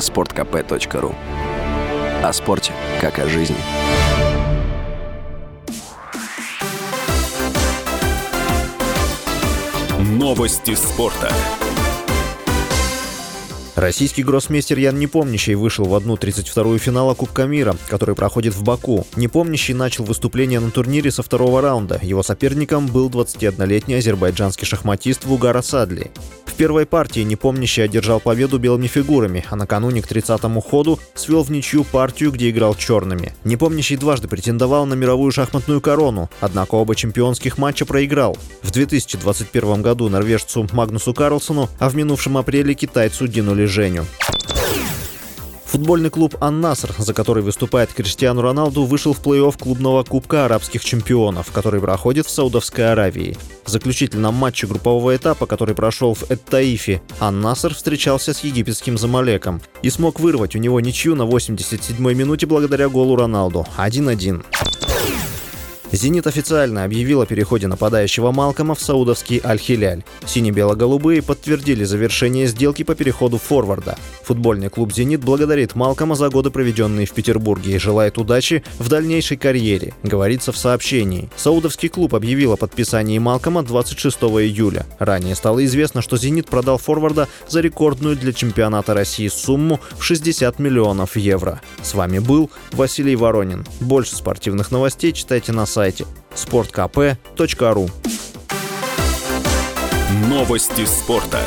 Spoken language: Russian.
sportkp.ru О спорте, как о жизни. Новости спорта. Российский гроссмейстер Ян Непомнящий вышел в одну 32-ю финала Кубка мира, который проходит в Баку. Непомнящий начал выступление на турнире со второго раунда. Его соперником был 21-летний азербайджанский шахматист Вугара Садли первой партии непомнящий одержал победу белыми фигурами, а накануне к 30-му ходу свел в ничью партию, где играл черными. Непомнящий дважды претендовал на мировую шахматную корону, однако оба чемпионских матча проиграл. В 2021 году норвежцу Магнусу Карлсону, а в минувшем апреле китайцу Дину Лиженю. Футбольный клуб «Ан-Наср», за который выступает Криштиану Роналду, вышел в плей-офф клубного Кубка арабских чемпионов, который проходит в Саудовской Аравии. В заключительном матче группового этапа, который прошел в Эт-Таифе, Ан-Наср встречался с египетским Замалеком и смог вырвать у него ничью на 87-й минуте благодаря голу Роналду 1-1. «Зенит» официально объявил о переходе нападающего Малкома в саудовский Аль-Хиляль. Сине-бело-голубые подтвердили завершение сделки по переходу форварда. Футбольный клуб «Зенит» благодарит Малкома за годы, проведенные в Петербурге, и желает удачи в дальнейшей карьере, говорится в сообщении. Саудовский клуб объявил о подписании Малкома 26 июля. Ранее стало известно, что «Зенит» продал форварда за рекордную для чемпионата России сумму в 60 миллионов евро. С вами был Василий Воронин. Больше спортивных новостей читайте на сайте sportkp.ru Новости спорта.